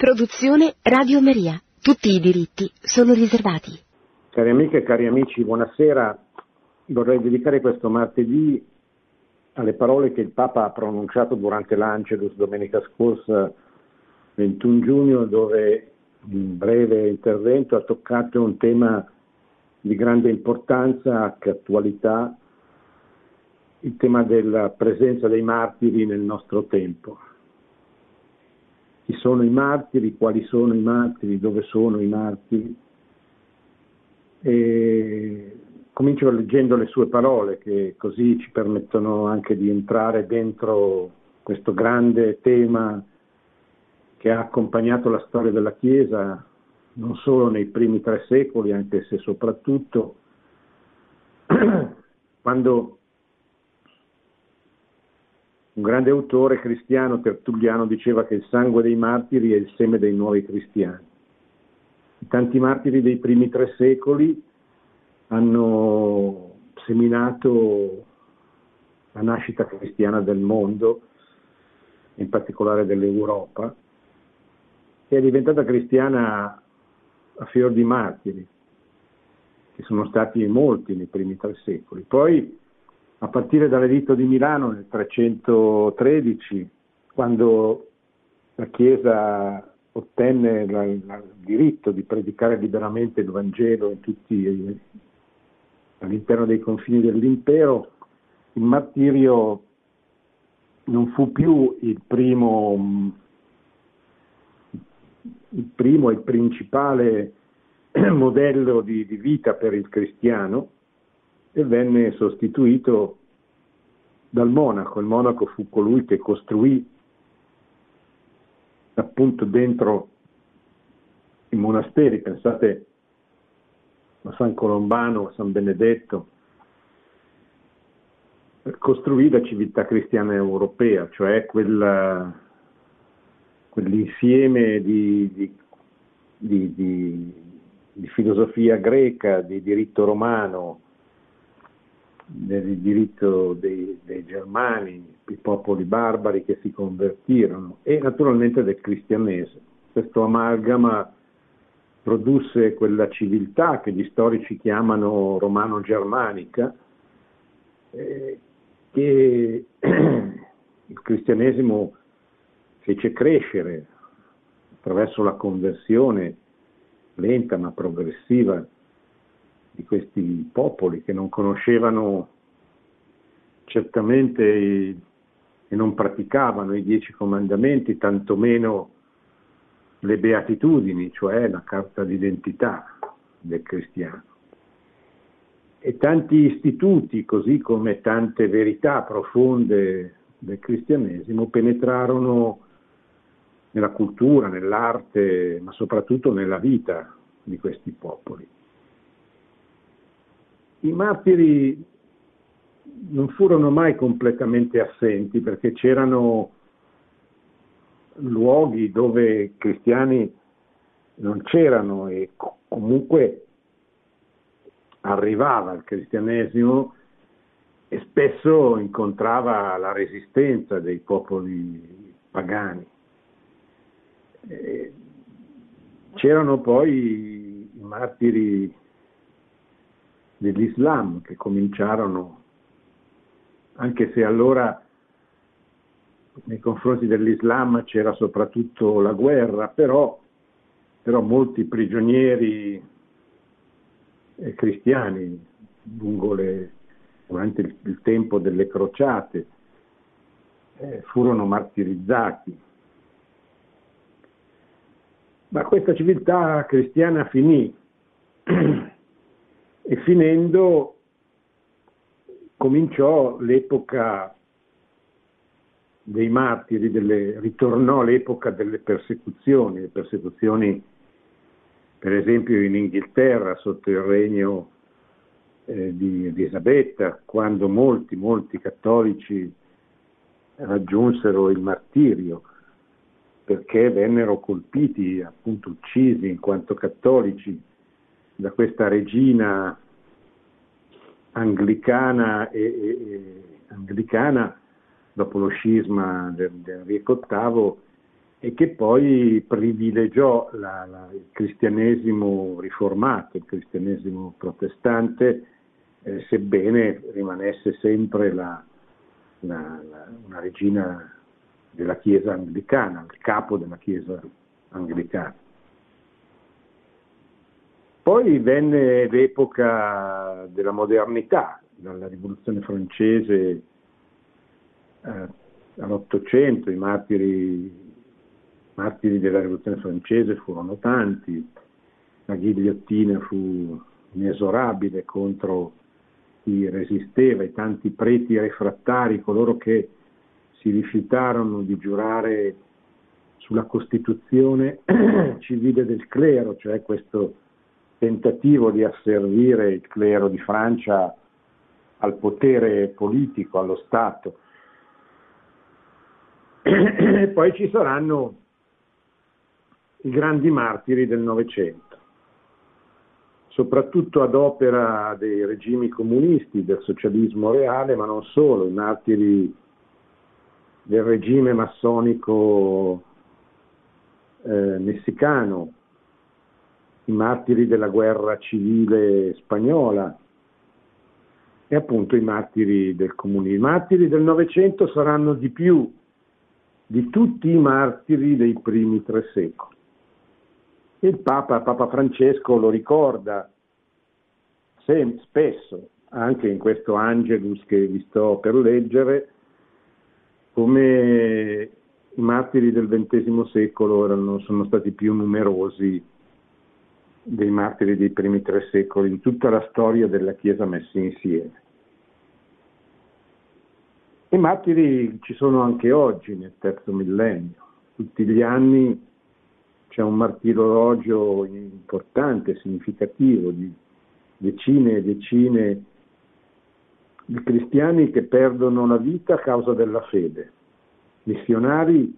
Produzione Radio Maria. Tutti i diritti sono riservati. Cari amiche e cari amici, buonasera. Vorrei dedicare questo martedì alle parole che il Papa ha pronunciato durante l'Angelus domenica scorsa, 21 giugno, dove in breve intervento ha toccato un tema di grande importanza, che attualità, il tema della presenza dei martiri nel nostro tempo chi sono i martiri, quali sono i martiri, dove sono i martiri. E comincio leggendo le sue parole che così ci permettono anche di entrare dentro questo grande tema che ha accompagnato la storia della Chiesa non solo nei primi tre secoli, anche se soprattutto quando un grande autore cristiano, Tertulliano, diceva che il sangue dei martiri è il seme dei nuovi cristiani. I tanti martiri dei primi tre secoli hanno seminato la nascita cristiana del mondo, in particolare dell'Europa, che è diventata cristiana a fior di martiri, che sono stati molti nei primi tre secoli. Poi a partire dall'editto di Milano nel 313, quando la Chiesa ottenne la, la, il diritto di predicare liberamente il Vangelo tutti, all'interno dei confini dell'impero, il martirio non fu più il primo, il primo e il principale modello di, di vita per il cristiano, e venne sostituito dal monaco. Il monaco fu colui che costruì appunto dentro i monasteri, pensate a San Colombano, a San Benedetto, costruì la civiltà cristiana europea, cioè quella, quell'insieme di, di, di, di, filosofia greca, di diritto romano, del diritto dei, dei, germani, i popoli barbari che si convertirono e naturalmente del cristianesimo. Questo amalgama produsse quella civiltà che gli storici chiamano romano-germanica, eh, che il cristianesimo fece crescere attraverso la conversione lenta ma progressiva di questi popoli che non conoscevano certamente e non praticavano i dieci comandamenti, tantomeno le beatitudini, cioè la carta d'identità del cristiano. E tanti istituti, così come tante verità profonde del cristianesimo, penetrarono nella cultura, nell'arte, ma soprattutto nella vita di questi popoli. I martiri non furono mai completamente assenti perché c'erano luoghi dove cristiani non c'erano e comunque arrivava il cristianesimo e spesso incontrava la resistenza dei popoli pagani. c'erano poi i martiri dell'Islam che cominciarono, anche se allora nei confronti dell'Islam c'era soprattutto la guerra, però, però molti prigionieri cristiani le, durante il, il, tempo delle crociate eh, furono martirizzati. Ma questa civiltà cristiana finì e finendo cominciò l'epoca dei martiri, delle, ritornò l'epoca delle persecuzioni, le persecuzioni per esempio in Inghilterra sotto il regno eh, di Elisabetta, quando molti, molti cattolici raggiunsero il martirio perché vennero colpiti, appunto uccisi in quanto cattolici da questa regina anglicana, e, e, anglicana dopo lo scisma del, del Enrico VIII e che poi privilegiò la, la, il cristianesimo riformato, il cristianesimo protestante, eh, sebbene rimanesse sempre la, una regina della Chiesa anglicana, il capo della Chiesa anglicana. Poi venne l'epoca della modernità, dalla rivoluzione francese eh, all'Ottocento, i martiri martiri della rivoluzione francese furono tanti, la ghigliottina fu inesorabile contro chi resisteva, i tanti preti refrattari, coloro che si rifiutarono di giurare sulla Costituzione civile del clero, cioè questo tentativo di asservire il clero di Francia al potere politico, allo Stato. E poi ci saranno i grandi martiri del Novecento, soprattutto ad opera dei regimi comunisti, del socialismo reale, ma non solo, i martiri del regime massonico eh, messicano, i martiri della guerra civile spagnola e appunto i martiri del comunismo. I martiri del Novecento saranno di più di tutti i martiri dei primi tre secoli. Il Papa, Papa Francesco lo ricorda sem- spesso, anche in questo Angelus che vi sto per leggere, come i martiri del XX secolo erano, sono stati più numerosi dei martiri dei primi tre secoli in tutta la storia della Chiesa messi insieme. I martiri ci sono anche oggi nel terzo millennio, tutti gli anni c'è un martirologio importante, significativo, di decine e decine di cristiani che perdono la vita a causa della fede, missionari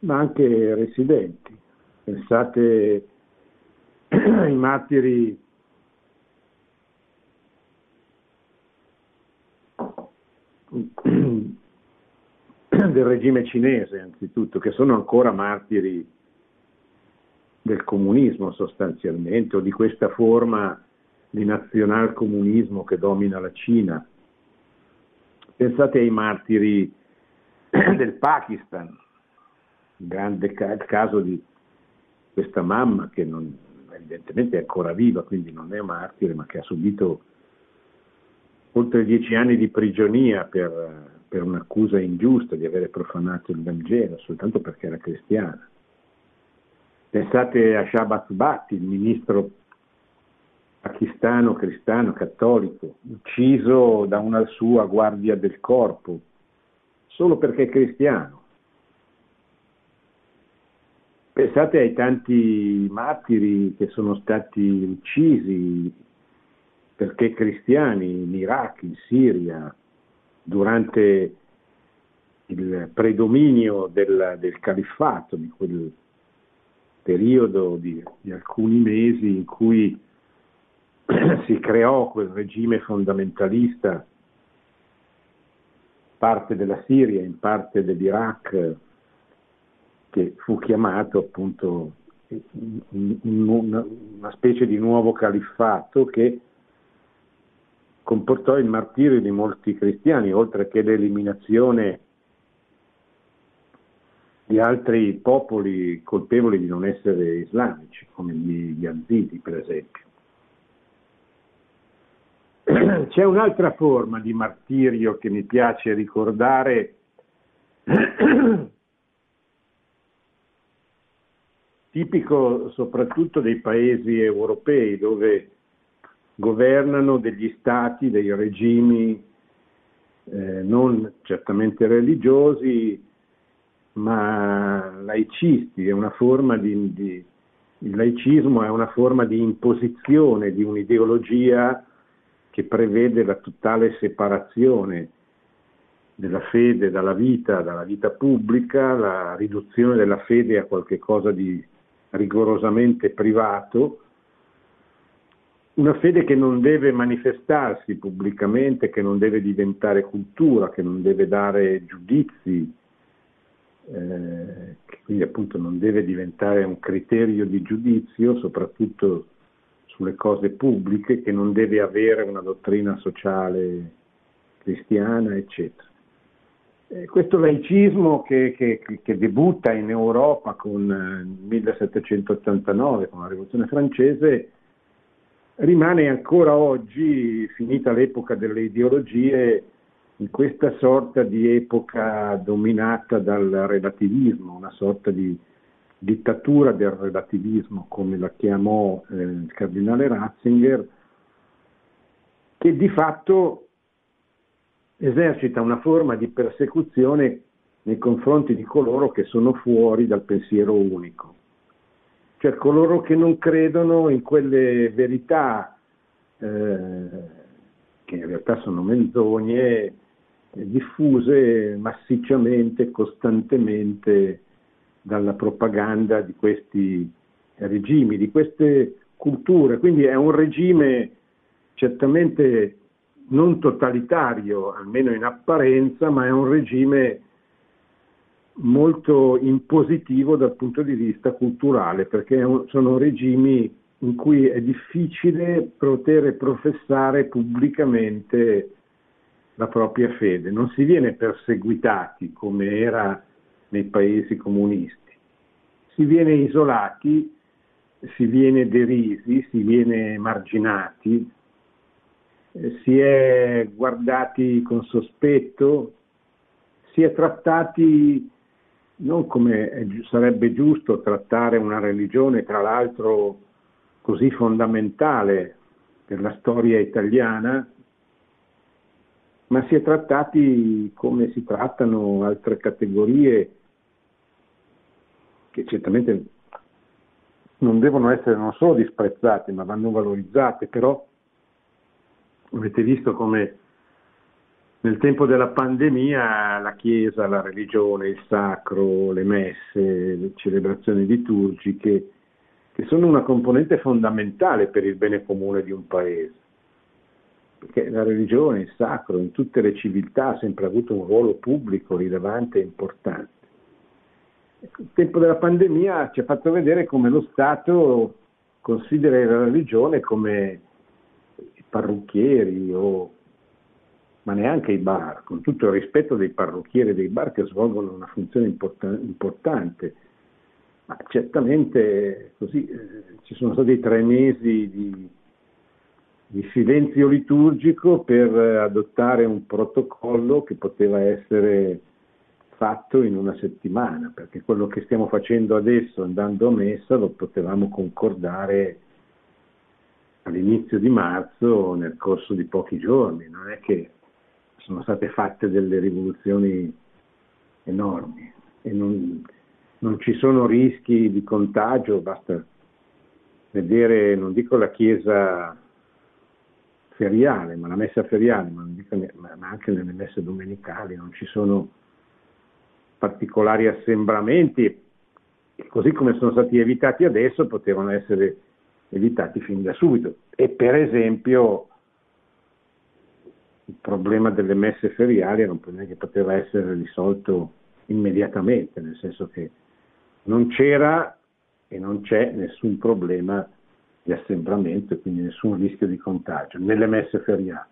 ma anche residenti. Pensate ai martiri del regime cinese anzitutto, che sono ancora martiri del comunismo sostanzialmente, o di questa forma di nazionalcomunismo che domina la Cina. Pensate ai martiri del Pakistan, il grande ca- caso di questa mamma che non, evidentemente è ancora viva, quindi non è martire, ma che ha subito oltre dieci anni di prigionia per, per un'accusa ingiusta di avere profanato il Vangelo, soltanto perché era cristiana. Pensate a Shabbat Bhatti, il ministro pakistano, cristiano, cattolico, ucciso da una sua guardia del corpo, solo perché è cristiano. Pensate ai tanti martiri che sono stati uccisi perché cristiani in Iraq, in Siria, durante il predominio del, del califfato, di quel periodo di, di alcuni mesi in cui si creò quel regime fondamentalista, parte della Siria, in parte dell'Iraq, che fu chiamato appunto una, specie di nuovo califfato che comportò il martirio di molti cristiani, oltre che l'eliminazione di altri popoli colpevoli di non essere islamici, come gli yazidi per esempio. C'è un'altra forma di martirio che mi piace ricordare, tipico soprattutto dei paesi europei dove governano degli stati, dei regimi eh, non certamente religiosi, ma laicisti, è una forma di, di, il laicismo è una forma di imposizione di un'ideologia che prevede la totale separazione della fede dalla vita, dalla vita pubblica, la riduzione della fede a qualcosa di rigorosamente privato, una fede che non deve manifestarsi pubblicamente, che non deve diventare cultura, che non deve dare giudizi eh, che quindi appunto non deve diventare un criterio di giudizio, soprattutto sulle cose pubbliche, che non deve avere una dottrina sociale cristiana, eccetera. Eh, questo laicismo che, che, che, debutta in Europa con il 1789, con la Rivoluzione francese, rimane ancora oggi, finita l'epoca delle ideologie, in questa sorta di epoca dominata dal relativismo, una sorta di dittatura del relativismo, come la chiamò eh, il cardinale Ratzinger, che di fatto esercita una forma di persecuzione nei confronti di coloro che sono fuori dal pensiero unico, cioè coloro che non credono in quelle verità eh, che in realtà sono menzogne diffuse massicciamente, costantemente dalla propaganda di questi regimi, di queste culture. Quindi è un regime certamente non totalitario, almeno in apparenza, ma è un regime molto impositivo dal punto di vista culturale, perché sono regimi in cui è difficile poter professare pubblicamente la propria fede, non si viene perseguitati come era nei paesi comunisti, si viene isolati, si viene derisi, si viene marginati, si è guardati con sospetto, si è trattati non come sarebbe giusto trattare una religione, tra l'altro così fondamentale per la storia italiana, ma si è trattati come si trattano altre categorie che certamente non devono essere non solo disprezzate, ma vanno valorizzate, però avete visto come nel tempo della pandemia la Chiesa, la religione, il sacro, le messe, le celebrazioni liturgiche, che sono una componente fondamentale per il bene comune di un paese perché la religione, il sacro, in tutte le civiltà ha sempre avuto un ruolo pubblico rilevante e importante. Il tempo della pandemia ci ha fatto vedere come lo Stato considera la religione come parrucchieri o ma neanche i bar, con tutto il rispetto dei parrucchieri e dei bar che svolgono una funzione importante. Ma certamente così eh, ci sono stati tre mesi di di silenzio liturgico per adottare un protocollo che poteva essere fatto in una settimana, perché quello che stiamo facendo adesso andando a messa lo potevamo concordare all'inizio di marzo nel corso di pochi giorni, non è che sono state fatte delle rivoluzioni enormi e non, non ci sono rischi di contagio, basta vedere, non dico la Chiesa feriale, ma la messa feriale, ma, dico, ma anche nelle messe domenicali non ci sono particolari assembramenti, così come sono stati evitati adesso, potevano essere evitati fin da subito. E per esempio il problema delle messe feriali che poteva essere risolto immediatamente, nel senso che non c'era e non c'è nessun problema di assembramento quindi nessun rischio di contagio nelle messe feriali.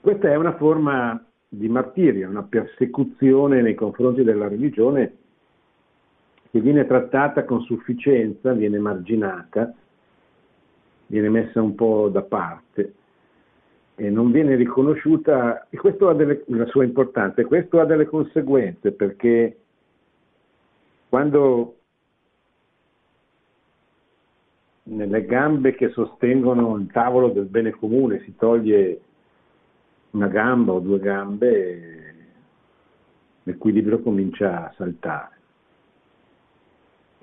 Questa è una forma di martirio, una persecuzione nei confronti della religione che viene trattata con sufficienza, viene marginata, viene messa un po' da parte e non viene riconosciuta, e questo ha delle, la sua importanza, e questo ha delle conseguenze perché quando nelle gambe che sostengono il tavolo del bene comune si toglie una gamba o due gambe, l'equilibrio comincia a saltare.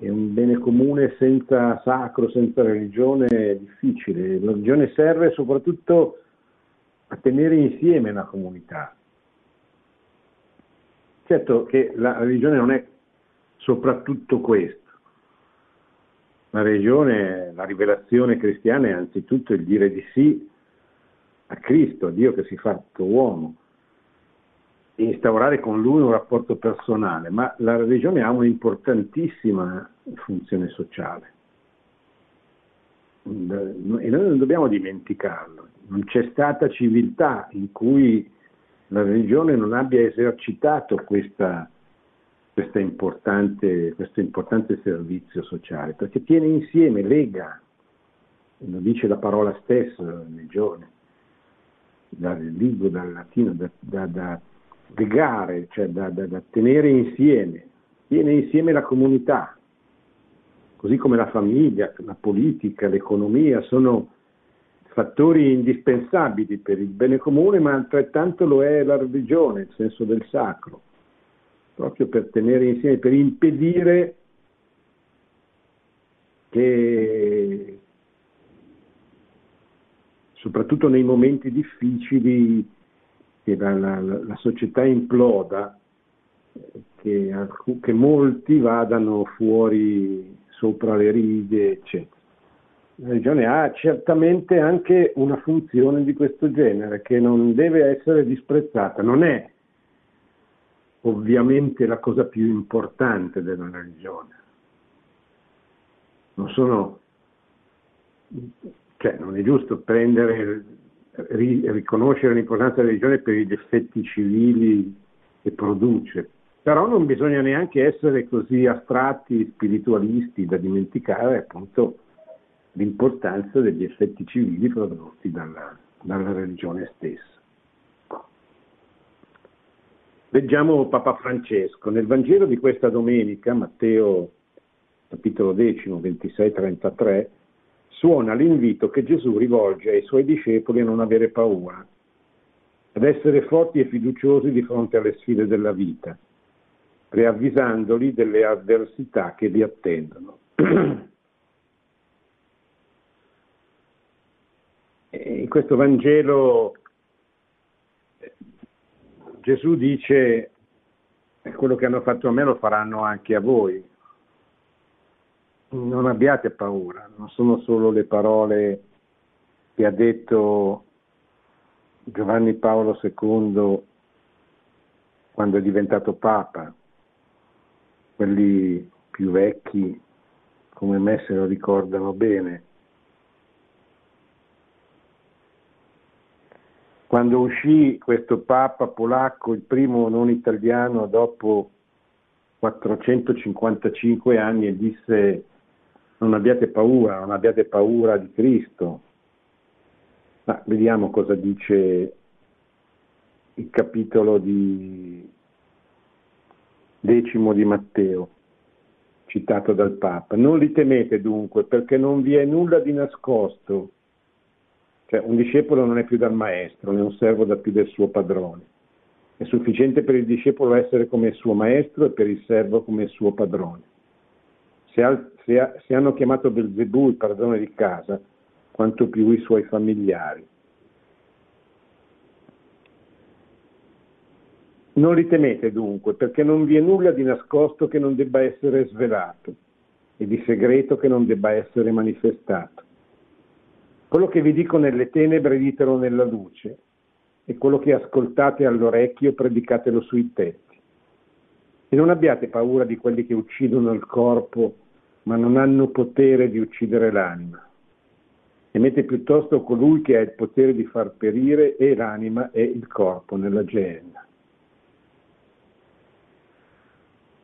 E un bene comune senza sacro, senza religione è difficile. La religione serve soprattutto a tenere insieme una comunità. Certo che la religione non è soprattutto questo. La religione, la rivelazione cristiana è anzitutto il dire di sì a Cristo, a Dio che si è fatto uomo, instaurare con lui un rapporto personale, ma la religione ha un'importantissima funzione sociale. E noi non dobbiamo dimenticarlo, non c'è stata civiltà in cui la religione non abbia esercitato questa, questa importante, questo importante servizio sociale, perché tiene insieme, lega, lo dice la parola stessa religione, dal lingue, dal latino, da, da, da legare, cioè da, da tenere insieme, tiene insieme la comunità, così come la famiglia, la politica, l'economia, sono fattori indispensabili per il bene comune, ma altrettanto lo è la religione, il senso del sacro, proprio per tenere insieme, per impedire che soprattutto nei momenti difficili che la, la, la società imploda, che, che molti vadano fuori sopra le righe, eccetera. La religione ha certamente anche una funzione di questo genere che non deve essere disprezzata, non è ovviamente la cosa più importante della religione. Non sono, cioè non è giusto prendere, riconoscere l'importanza della religione per gli effetti civili che produce, però non bisogna neanche essere così astratti, spiritualisti da dimenticare appunto l'importanza degli effetti civili prodotti dalla, dalla religione stessa. Leggiamo Papa Francesco. Nel Vangelo di questa domenica, Matteo capitolo 10, 26-33, suona l'invito che Gesù rivolge ai suoi discepoli a non avere paura, ad essere forti e fiduciosi di fronte alle sfide della vita preavvisandoli delle avversità che li attendono. In questo Vangelo Gesù dice quello che hanno fatto a me lo faranno anche a voi. Non abbiate paura, non sono solo le parole che ha detto Giovanni Paolo II quando è diventato Papa, quelli più vecchi come me se lo ricordano bene. Quando uscì questo Papa polacco, il primo non italiano dopo 455 anni e disse non abbiate paura, non abbiate paura di Cristo. Ma vediamo cosa dice il capitolo di decimo di Matteo, citato dal Papa. Non li temete dunque, perché non vi è nulla di nascosto. Cioè, un discepolo non è più dal maestro, né un servo da più del suo padrone. È sufficiente per il discepolo essere come il suo maestro e per il servo come il suo padrone. Se, se, se hanno chiamato Belzebù il padrone di casa, quanto più i suoi familiari. Non li temete dunque, perché non vi è nulla di nascosto che non debba essere svelato e di segreto che non debba essere manifestato. Quello che vi dico nelle tenebre ditelo nella luce e quello che ascoltate all'orecchio predicatelo sui tetti. E non abbiate paura di quelli che uccidono il corpo ma non hanno potere di uccidere l'anima. Temete piuttosto colui che ha il potere di far perire e l'anima e il corpo nella geenna.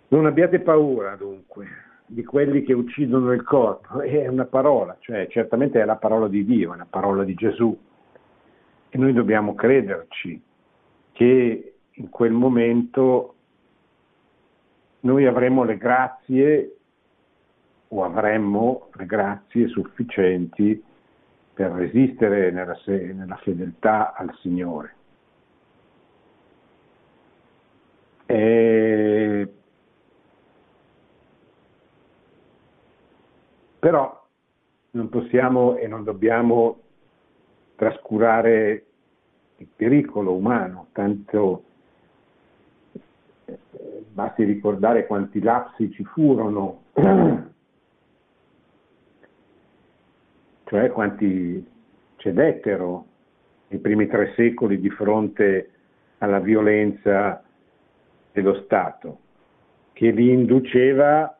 Non abbiate paura dunque di quelli che uccidono il corpo, è una parola, cioè certamente è la parola di Dio, è la parola di Gesù e noi dobbiamo crederci che in quel momento noi avremo le grazie o avremmo le grazie sufficienti per resistere nella, nella fedeltà al Signore. E Però non possiamo e non dobbiamo trascurare il pericolo umano, tanto basti ricordare quanti lapsi ci furono, cioè quanti cedettero nei primi tre secoli di fronte alla violenza dello Stato, che li induceva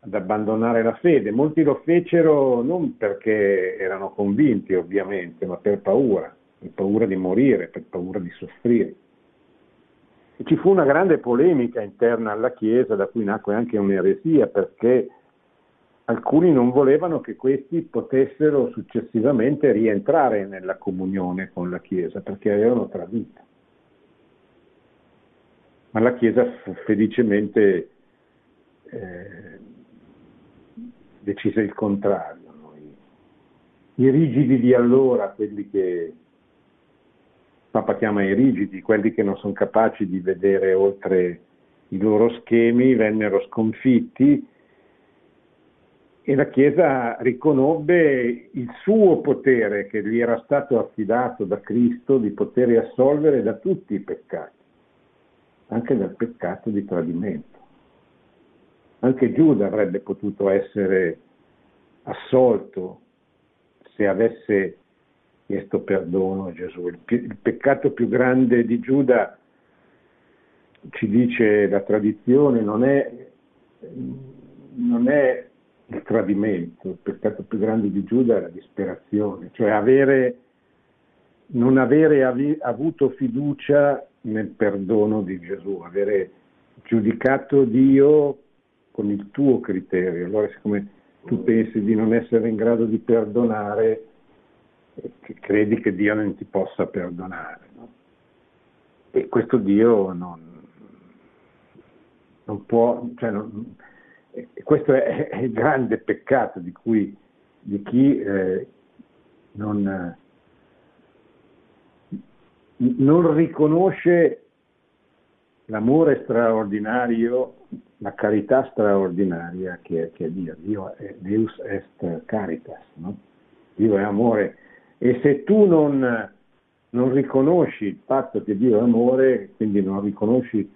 ad abbandonare la fede. Molti lo fecero non perché erano convinti, ovviamente, ma per paura, per paura di morire, per paura di soffrire. Ci fu una grande polemica interna alla Chiesa, da cui nacque anche un'eresia, perché alcuni non volevano che questi potessero successivamente rientrare nella comunione con la Chiesa, perché avevano tradito. Ma la Chiesa felicemente eh, decise il contrario. I rigidi di allora, quelli che Papa chiama i rigidi, quelli che non sono capaci di vedere oltre i loro schemi, vennero sconfitti e la Chiesa riconobbe il suo potere che gli era stato affidato da Cristo di poter assolvere da tutti i peccati, anche dal peccato di tradimento. Anche Giuda avrebbe potuto essere assolto se avesse chiesto perdono a Gesù. Il, il peccato più grande di Giuda, ci dice la tradizione, non è, non è il tradimento, il peccato più grande di Giuda è la disperazione, cioè avere, non avere avi, avuto fiducia nel perdono di Gesù, avere giudicato Dio con il tuo criterio. Allora, siccome tu pensi di non essere in grado di perdonare, eh, credi che Dio non ti possa perdonare. No? E questo Dio non, non può, cioè non, questo è, è, il grande peccato di, cui, di chi eh, non, non riconosce l'amore straordinario la carità straordinaria che, che è Dio. Dio è Deus est caritas, no? Dio è amore. E se tu non, non riconosci il fatto che Dio è amore, quindi non riconosci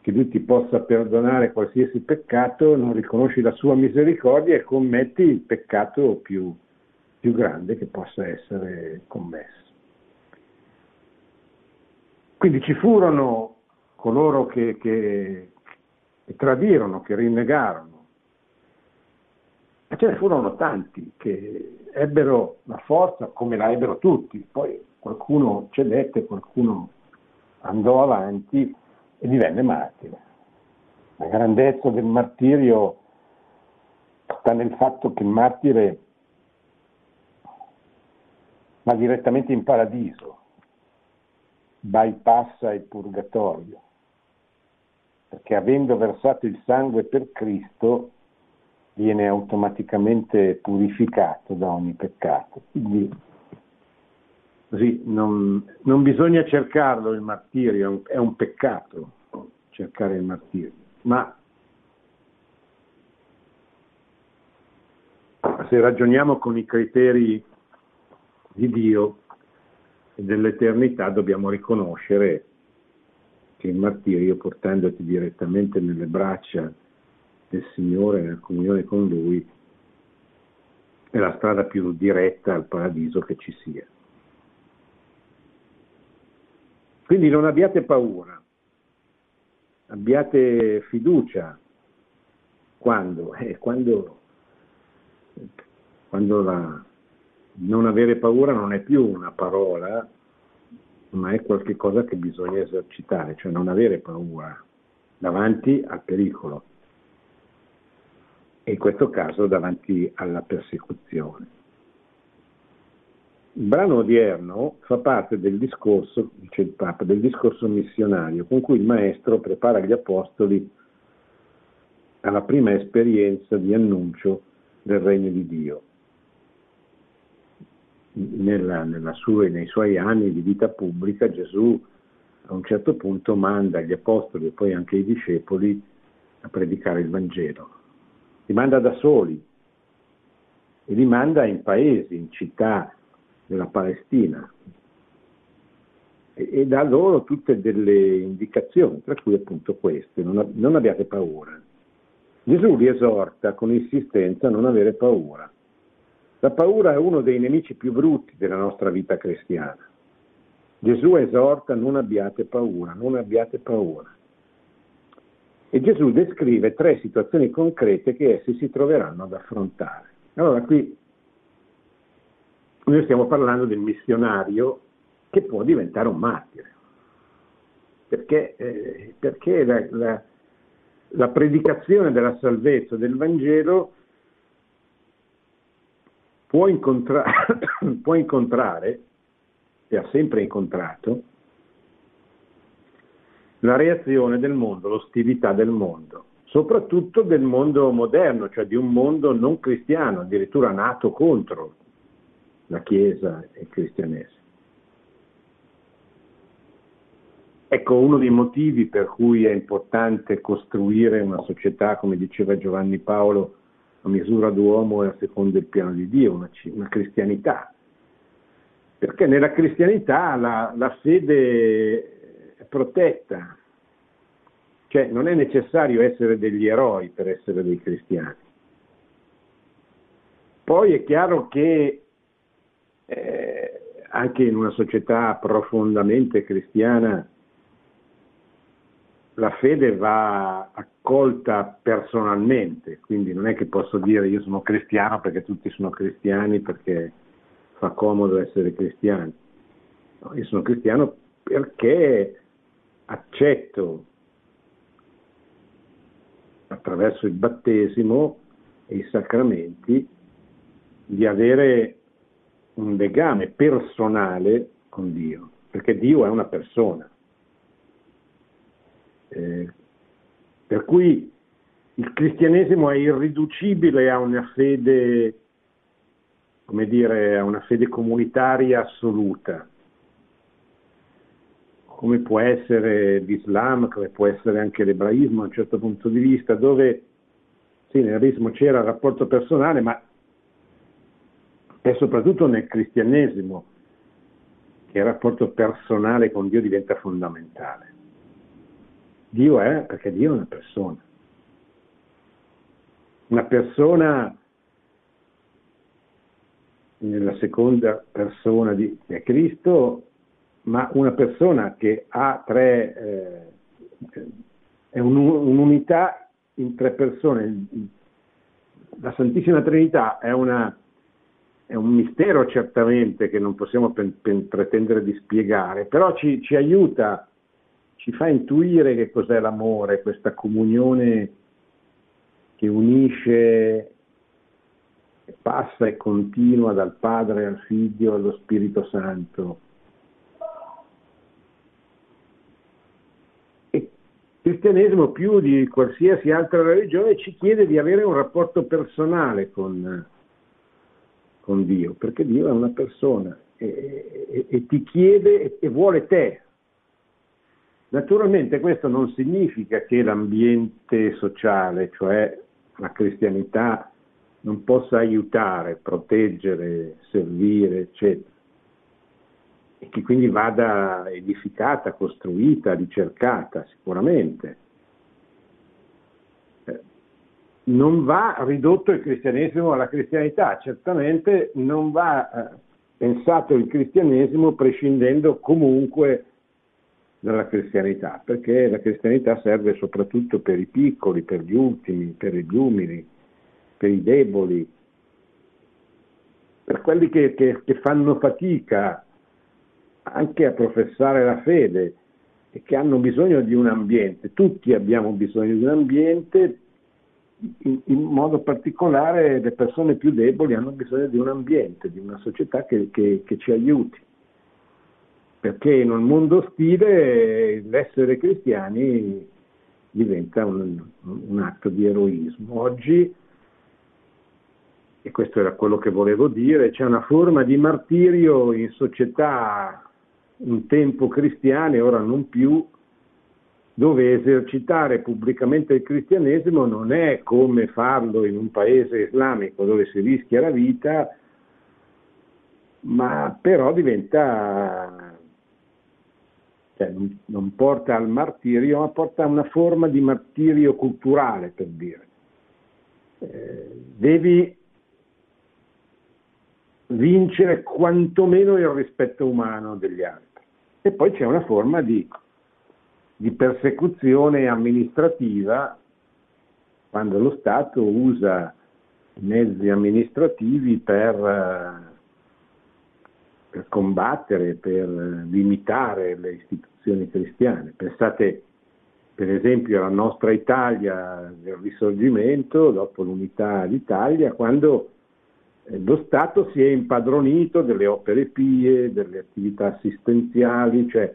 che Lui ti possa perdonare qualsiasi peccato, non riconosci la sua misericordia e commetti il peccato più, più grande che possa essere commesso. Quindi ci furono coloro che, che, che tradirono, che rinnegarono. E ce ne furono tanti che ebbero la forza come la ebbero tutti, poi qualcuno cedette, qualcuno andò avanti e divenne martire. La grandezza del martirio sta nel fatto che il martire va direttamente in paradiso, bypassa il purgatorio perché avendo versato il sangue per Cristo viene automaticamente purificato da ogni peccato. Quindi così non, non bisogna cercarlo il martirio, è un, è un peccato cercare il martirio, ma se ragioniamo con i criteri di Dio e dell'eternità dobbiamo riconoscere che il martirio, portandoti direttamente nelle braccia del Signore, nella comunione con Lui, è la strada più diretta al paradiso che ci sia. Quindi non abbiate paura, abbiate fiducia. Quando? Eh, quando, quando la, non avere paura non è più una parola, ma è qualcosa che bisogna esercitare, cioè non avere paura davanti al pericolo e in questo caso davanti alla persecuzione. Il brano odierno fa parte del discorso, dice il Papa, del discorso missionario con cui il Maestro prepara gli Apostoli alla prima esperienza di annuncio del Regno di Dio nella, nella sua, nei suoi anni di vita pubblica Gesù a un certo punto manda gli apostoli e poi anche i discepoli a predicare il Vangelo. Li manda da soli e li manda in paesi, in città della Palestina e, e dà loro tutte delle indicazioni, tra cui appunto queste, non, non abbiate paura. Gesù li esorta con insistenza a non avere paura la paura è uno dei nemici più brutti della nostra vita cristiana. Gesù esorta non abbiate paura, non abbiate paura. E Gesù descrive tre situazioni concrete che essi si troveranno ad affrontare. Allora qui noi stiamo parlando del missionario che può diventare un martire, perché, eh, perché la, la, la predicazione della salvezza del Vangelo può, incontra- può incontrare, e ha sempre incontrato, la reazione del mondo, l'ostilità del mondo, soprattutto del mondo moderno, cioè di un mondo non cristiano, addirittura nato contro la Chiesa e il cristianesimo. Ecco uno dei motivi per cui è importante costruire una società, come diceva Giovanni Paolo, a misura d'uomo e a secondo il piano di Dio, una, una cristianità. Perché nella cristianità la, la fede protetta, cioè non è necessario essere degli eroi per essere dei cristiani. Poi è chiaro che eh, anche in una società profondamente cristiana la fede va accolta personalmente, quindi non è che posso dire io sono cristiano perché tutti sono cristiani perché fa comodo essere cristiani. No, io sono cristiano perché accetto attraverso il battesimo e i sacramenti di avere un legame personale con Dio, perché Dio è una persona. Eh, per cui il cristianesimo è irriducibile a una fede, come dire, a una fede comunitaria assoluta, come può essere l'Islam, come può essere anche l'ebraismo a un certo punto di vista, dove sì, nell'ebraismo c'era il rapporto personale, ma è soprattutto nel cristianesimo che il rapporto personale con Dio diventa fondamentale. Dio è perché Dio è una persona. Una persona nella seconda persona di, di Cristo, ma una persona che ha tre, eh, è un, un'unità in tre persone. La Santissima Trinità è una è un mistero certamente che non possiamo pen, pen, pretendere di spiegare, però ci, ci, aiuta, ci fa intuire che cos'è l'amore, questa comunione che unisce, passa e continua dal Padre al Figlio allo Spirito Santo. E il cristianesimo più di qualsiasi altra religione ci chiede di avere un rapporto personale con con Dio, perché Dio è una persona e, e, e ti chiede e vuole te. Naturalmente questo non significa che l'ambiente sociale, cioè la cristianità, non possa aiutare, proteggere, servire, eccetera, e che quindi vada edificata, costruita, ricercata, sicuramente. Non va ridotto il cristianesimo alla cristianità, certamente non va eh, pensato il cristianesimo prescindendo comunque dalla cristianità, perché la cristianità serve soprattutto per i piccoli, per gli ultimi, per gli umili, per i deboli, per quelli che, che, che fanno fatica anche a professare la fede e che hanno bisogno di un ambiente. Tutti abbiamo bisogno di un ambiente in, in, modo particolare le persone più deboli hanno bisogno di un ambiente, di una società che, che, che ci aiuti, perché in un mondo ostile l'essere cristiani diventa un, un atto di eroismo. Oggi, e questo era quello che volevo dire, c'è una forma di martirio in società un tempo cristiane, ora non più, dove esercitare pubblicamente il cristianesimo non è come farlo in un paese islamico dove si rischia la vita, ma però diventa, cioè non, porta al martirio, ma porta a una forma di martirio culturale, per dire. Eh, devi vincere quantomeno il rispetto umano degli altri. E poi c'è una forma di, di persecuzione amministrativa quando lo Stato usa mezzi amministrativi per, eh, per combattere, per limitare le istituzioni cristiane. Pensate per esempio alla nostra Italia del risorgimento, dopo l'unità d'Italia, quando lo Stato si è impadronito delle opere pie, delle attività assistenziali, cioè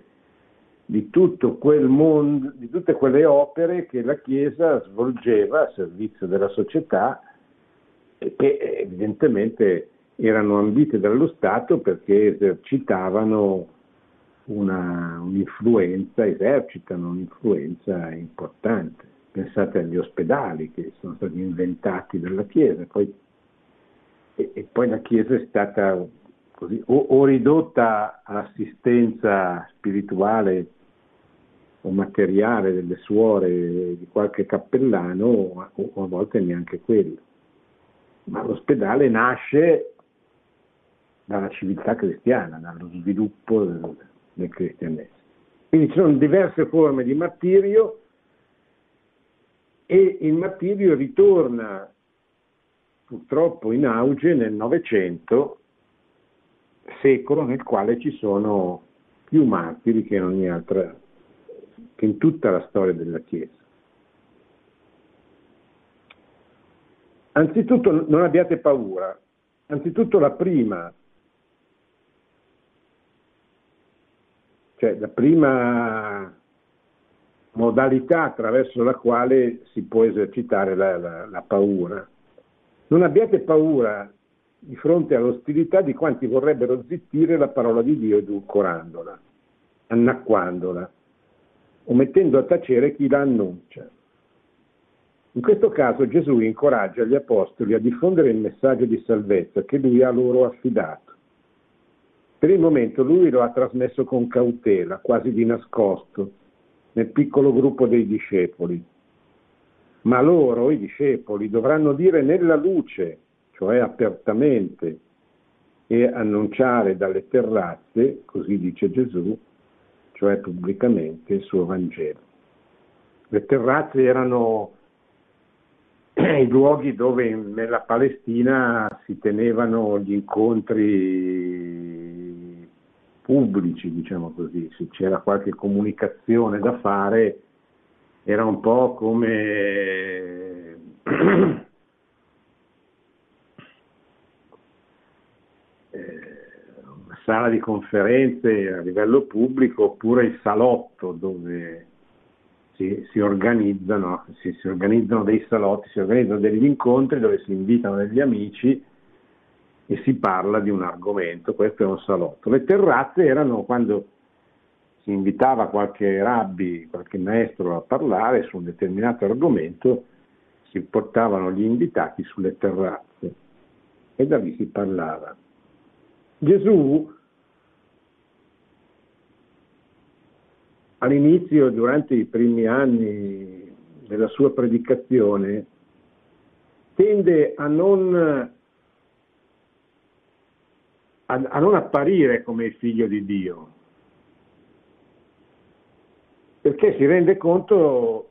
di tutto quel mondo, di tutte quelle opere che la Chiesa svolgeva a servizio della società e che evidentemente erano ambite dallo Stato perché esercitavano una, un'influenza, esercitano un'influenza importante. Pensate agli ospedali che sono stati inventati dalla Chiesa, poi, e, e, poi la Chiesa è stata così, o, o ridotta all'assistenza spirituale o materiale delle suore di qualche cappellano o, o a volte neanche quello. Ma l'ospedale nasce dalla civiltà cristiana, dallo sviluppo del, del cristianesimo. Quindi ci sono diverse forme di martirio e il martirio ritorna purtroppo in auge nel Novecento, secolo nel quale ci sono più martiri che in ogni altra, che in tutta la storia della Chiesa. Anzitutto non abbiate paura, anzitutto la prima cioè la prima modalità attraverso la quale si può esercitare la, la, la paura. Non abbiate paura di fronte all'ostilità di quanti vorrebbero zittire la parola di Dio edulcorandola, annacquandola o mettendo a tacere chi la annuncia. In questo caso Gesù incoraggia gli apostoli a diffondere il messaggio di salvezza che lui ha loro affidato per il momento lui lo ha trasmesso con cautela, quasi di nascosto, nel piccolo gruppo dei discepoli. Ma loro, i discepoli, dovranno dire nella luce, cioè apertamente, e annunciare dalle terrazze, così dice Gesù, cioè pubblicamente il suo Vangelo. Le terrazze erano i luoghi dove nella Palestina si tenevano gli incontri pubblici, diciamo così, se c'era qualche comunicazione da fare era un po' come una sala di conferenze a livello pubblico oppure il salotto dove si, si, organizzano, si, si organizzano dei salotti, si organizzano degli incontri dove si invitano degli amici e si parla di un argomento, questo è un salotto. Le terrazze erano quando invitava qualche rabbi, qualche maestro a parlare su un determinato argomento, si portavano gli invitati sulle terrazze e da lì si parlava. Gesù all'inizio, durante i primi anni della sua predicazione, tende a non a, non apparire come il figlio di Dio, perché si rende conto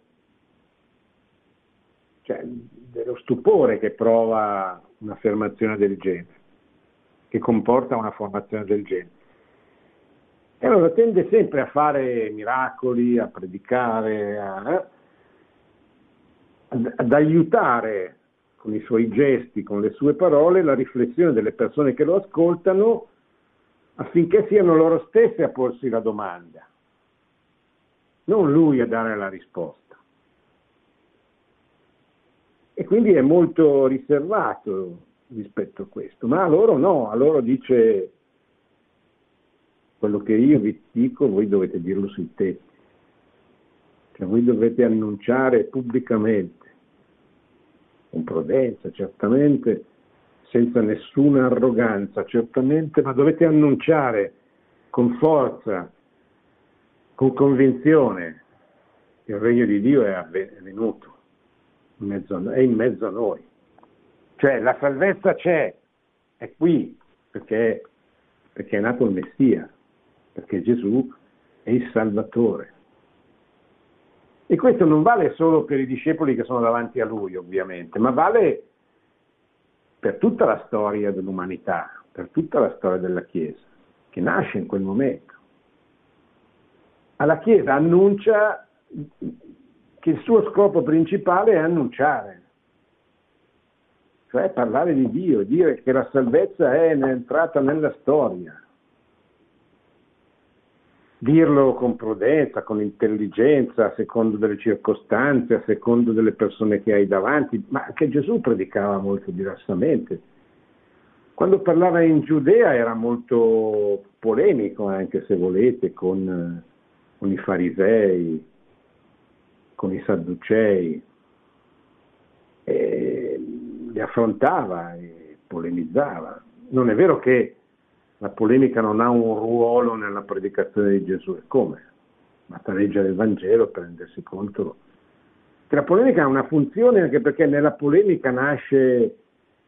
cioè, dello stupore che prova un'affermazione del genere, che comporta una formazione del genere. E allora tende sempre a fare miracoli, a predicare, a, ad, ad aiutare con i suoi gesti, con le sue parole, la riflessione delle persone che lo ascoltano affinché siano loro stesse a porsi la domanda, non lui a dare la risposta. E quindi è molto riservato rispetto a questo, ma a loro no, a loro dice quello che io vi dico, voi dovete dirlo sui tetti, cioè voi dovete annunciare pubblicamente con prudenza, certamente, senza nessuna arroganza, certamente, ma dovete annunciare con forza, con convinzione, che il regno di Dio è venuto, è in mezzo a noi. Cioè la salvezza c'è, è qui, perché, perché è nato il Messia, perché Gesù è il Salvatore. E questo non vale solo per i discepoli che sono davanti a lui, ovviamente, ma vale per tutta la storia dell'umanità, per tutta la storia della Chiesa, che nasce in quel momento. Alla Chiesa annuncia che il suo scopo principale è annunciare, cioè parlare di Dio, dire che la salvezza è entrata nella storia dirlo con prudenza, con intelligenza, a secondo delle circostanze, a secondo delle persone che hai davanti, ma anche Gesù predicava molto diversamente. Quando parlava in Giudea era molto polemico, anche se volete, con, con i farisei, con i sadducei, li affrontava e polemizzava. Non è vero che la polemica non ha un ruolo nella predicazione di Gesù. E come? Basta leggere il Vangelo per rendersi conto che la polemica ha una funzione anche perché nella polemica nasce,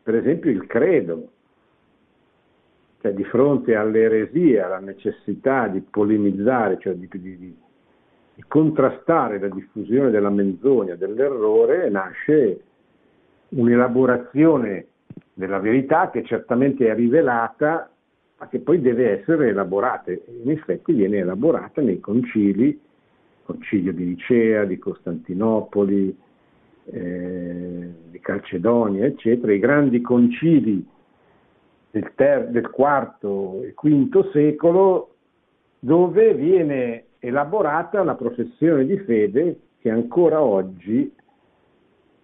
per esempio, il credo. Cioè, di fronte all'eresia, alla necessità di polemizzare, cioè di, di, di, contrastare la diffusione della menzogna, dell'errore, nasce un'elaborazione della verità che certamente è rivelata ma che poi deve essere elaborata. In effetti viene elaborata nei concili, concilio di Nicea, di Costantinopoli, eh, di Calcedonia, eccetera, i grandi concili del, ter- del IV e V secolo, dove viene elaborata la professione di fede che ancora oggi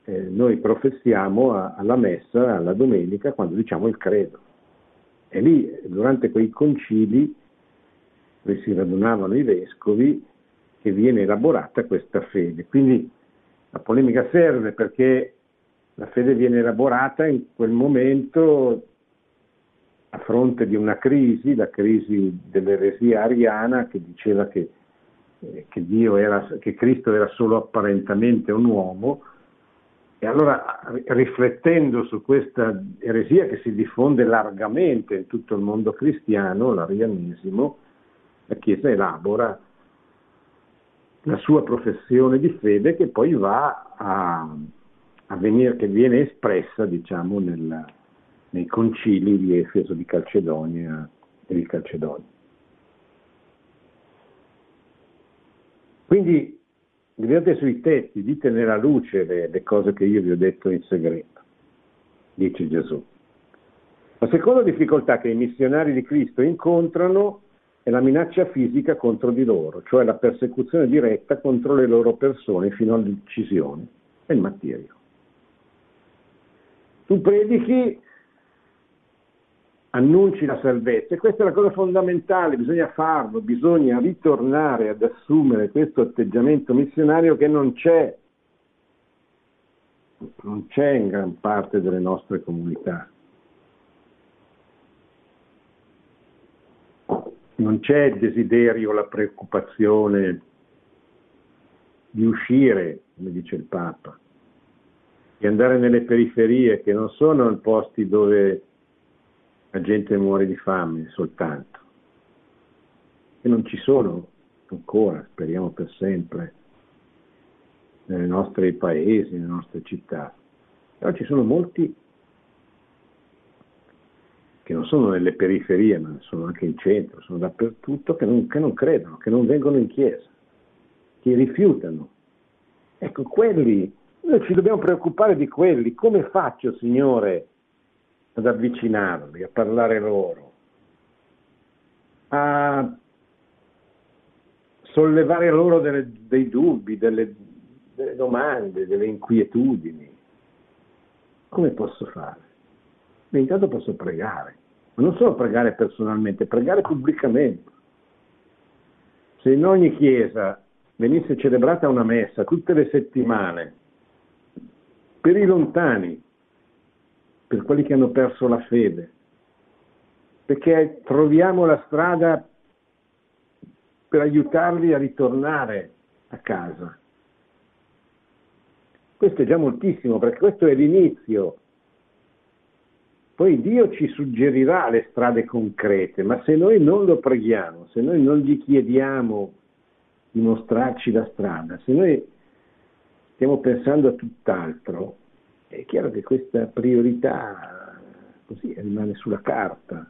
eh, noi professiamo a- alla messa, alla domenica, quando diciamo il credo. E lì, durante quei concili, dove si radunavano i vescovi, che viene elaborata questa fede. Quindi la polemica serve perché la fede viene elaborata in quel momento a fronte di una crisi, la crisi dell'eresia ariana che diceva che, eh, che, era, che Cristo era solo apparentemente un uomo, e allora, riflettendo su questa eresia che si diffonde largamente in tutto il mondo cristiano, l'arianesimo, la Chiesa elabora la sua professione di fede che poi va a, a venire, che viene espressa, diciamo, nel, nei concili di Efeso, di Calcedonia e di Calcedonia. Quindi Guardate sui tetti, dite nella luce le, le cose che io vi ho detto in segreto, dice Gesù. La seconda difficoltà che i missionari di Cristo incontrano è la minaccia fisica contro di loro, cioè la persecuzione diretta contro le loro persone fino all'uccisione e il martirio. Tu predichi annunci la salvezza e questa è la cosa fondamentale, bisogna farlo, bisogna ritornare ad assumere questo atteggiamento missionario che non c'è, non c'è in gran parte delle nostre comunità. Non c'è il desiderio, la preoccupazione di uscire, come dice il Papa, di andare nelle periferie che non sono i posti dove la gente muore di fame soltanto. E non ci sono ancora, speriamo per sempre, nei nostri paesi, nelle nostre città. Però ci sono molti che non sono nelle periferie, ma sono anche in centro, sono dappertutto, che non, che non credono, che non vengono in chiesa, che rifiutano. Ecco, quelli, noi ci dobbiamo preoccupare di quelli. Come faccio, Signore, ad avvicinarli, a parlare loro, a sollevare loro delle, dei dubbi, delle, delle domande, delle inquietudini. Come posso fare? Beh, intanto posso pregare, ma non solo pregare personalmente, pregare pubblicamente. Se in ogni chiesa venisse celebrata una messa tutte le settimane per i lontani, per quelli che hanno perso la fede, perché troviamo la strada per aiutarli a ritornare a casa. Questo è già moltissimo, perché questo è l'inizio Poi Dio ci suggerirà le strade concrete, ma se noi non lo preghiamo, se noi non gli chiediamo di mostrarci la strada, se noi stiamo pensando a tutt'altro, è chiaro che questa priorità così rimane sulla carta.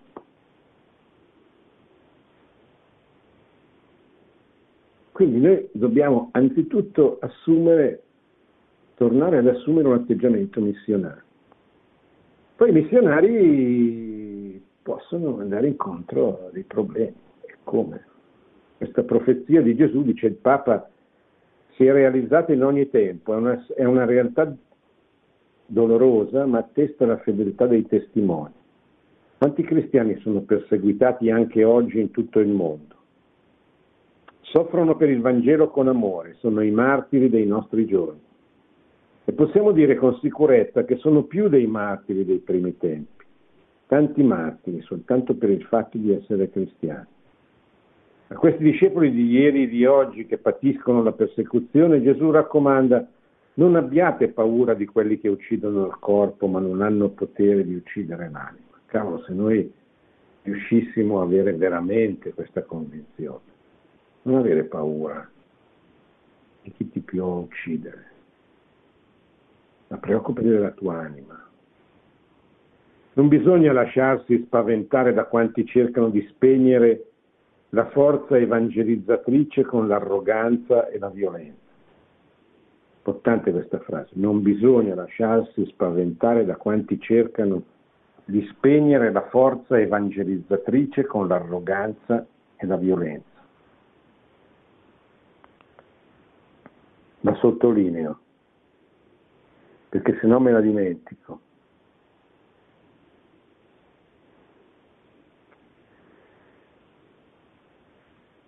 Quindi noi dobbiamo anzitutto assumere, tornare ad assumere un atteggiamento missionario. Poi i missionari possono andare incontro a dei problemi. E come? Questa profezia di Gesù, dice il Papa, si è realizzata in ogni tempo, è una, è una realtà dolorosa, ma attesta la fedeltà dei testimoni. Quanti cristiani sono perseguitati anche oggi in tutto il mondo? Soffrono per il Vangelo con amore, sono i martiri dei nostri giorni. E possiamo dire con sicurezza che sono più dei martiri dei primi tempi, tanti martiri soltanto per il fatto di essere cristiani. A questi discepoli di ieri e di oggi che patiscono la persecuzione, Gesù raccomanda non abbiate paura di quelli che uccidono il corpo ma non hanno potere di uccidere l'anima. Cavolo, se noi riuscissimo a avere veramente questa convinzione, non avere paura di chi ti può uccidere ma preoccupati della tua anima. Non bisogna lasciarsi spaventare da quanti cercano di spegnere la forza evangelizzatrice con l'arroganza e la violenza. Importante questa frase, non bisogna lasciarsi spaventare da quanti cercano di spegnere la forza evangelizzatrice con l'arroganza e la violenza. Ma sottolineo, perché se no me la dimentico.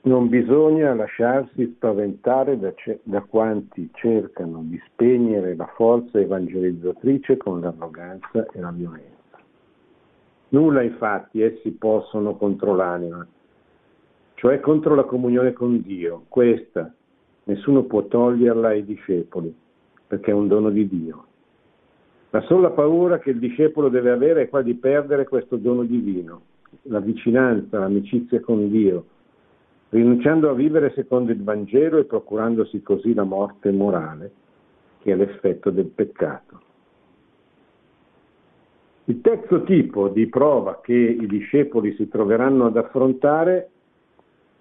Non bisogna lasciarsi spaventare da, da, quanti cercano di spegnere la forza evangelizzatrice con l'arroganza e la violenza. Nulla infatti essi possono contro l'anima, cioè contro la comunione con Dio. Questa nessuno può toglierla ai discepoli, perché è un dono di Dio. La sola paura che il discepolo deve avere è quella di perdere questo dono divino, la vicinanza, l'amicizia con Dio, rinunciando a vivere secondo il Vangelo e procurandosi così la morte morale, che è l'effetto del peccato. Il terzo tipo di prova che i discepoli si troveranno ad affrontare,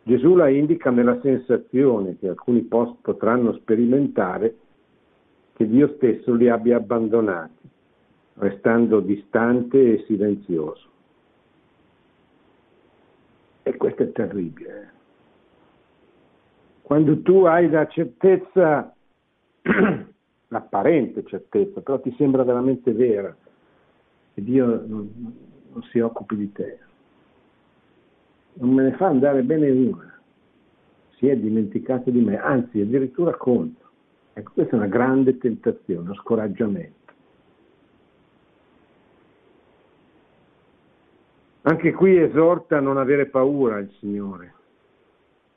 Gesù la indica nella sensazione che alcuni potranno sperimentare che Dio stesso li abbia abbandonati, restando distante e silenzioso. E questo è terribile. Quando tu hai la certezza, l'apparente certezza, però ti sembra veramente vera, che Dio non, non si occupi di te. Non me ne fa andare bene una. Si è dimenticato di me, anzi addirittura contro. Ecco, questa è una grande tentazione, uno scoraggiamento. Anche qui esorta a non avere paura il Signore,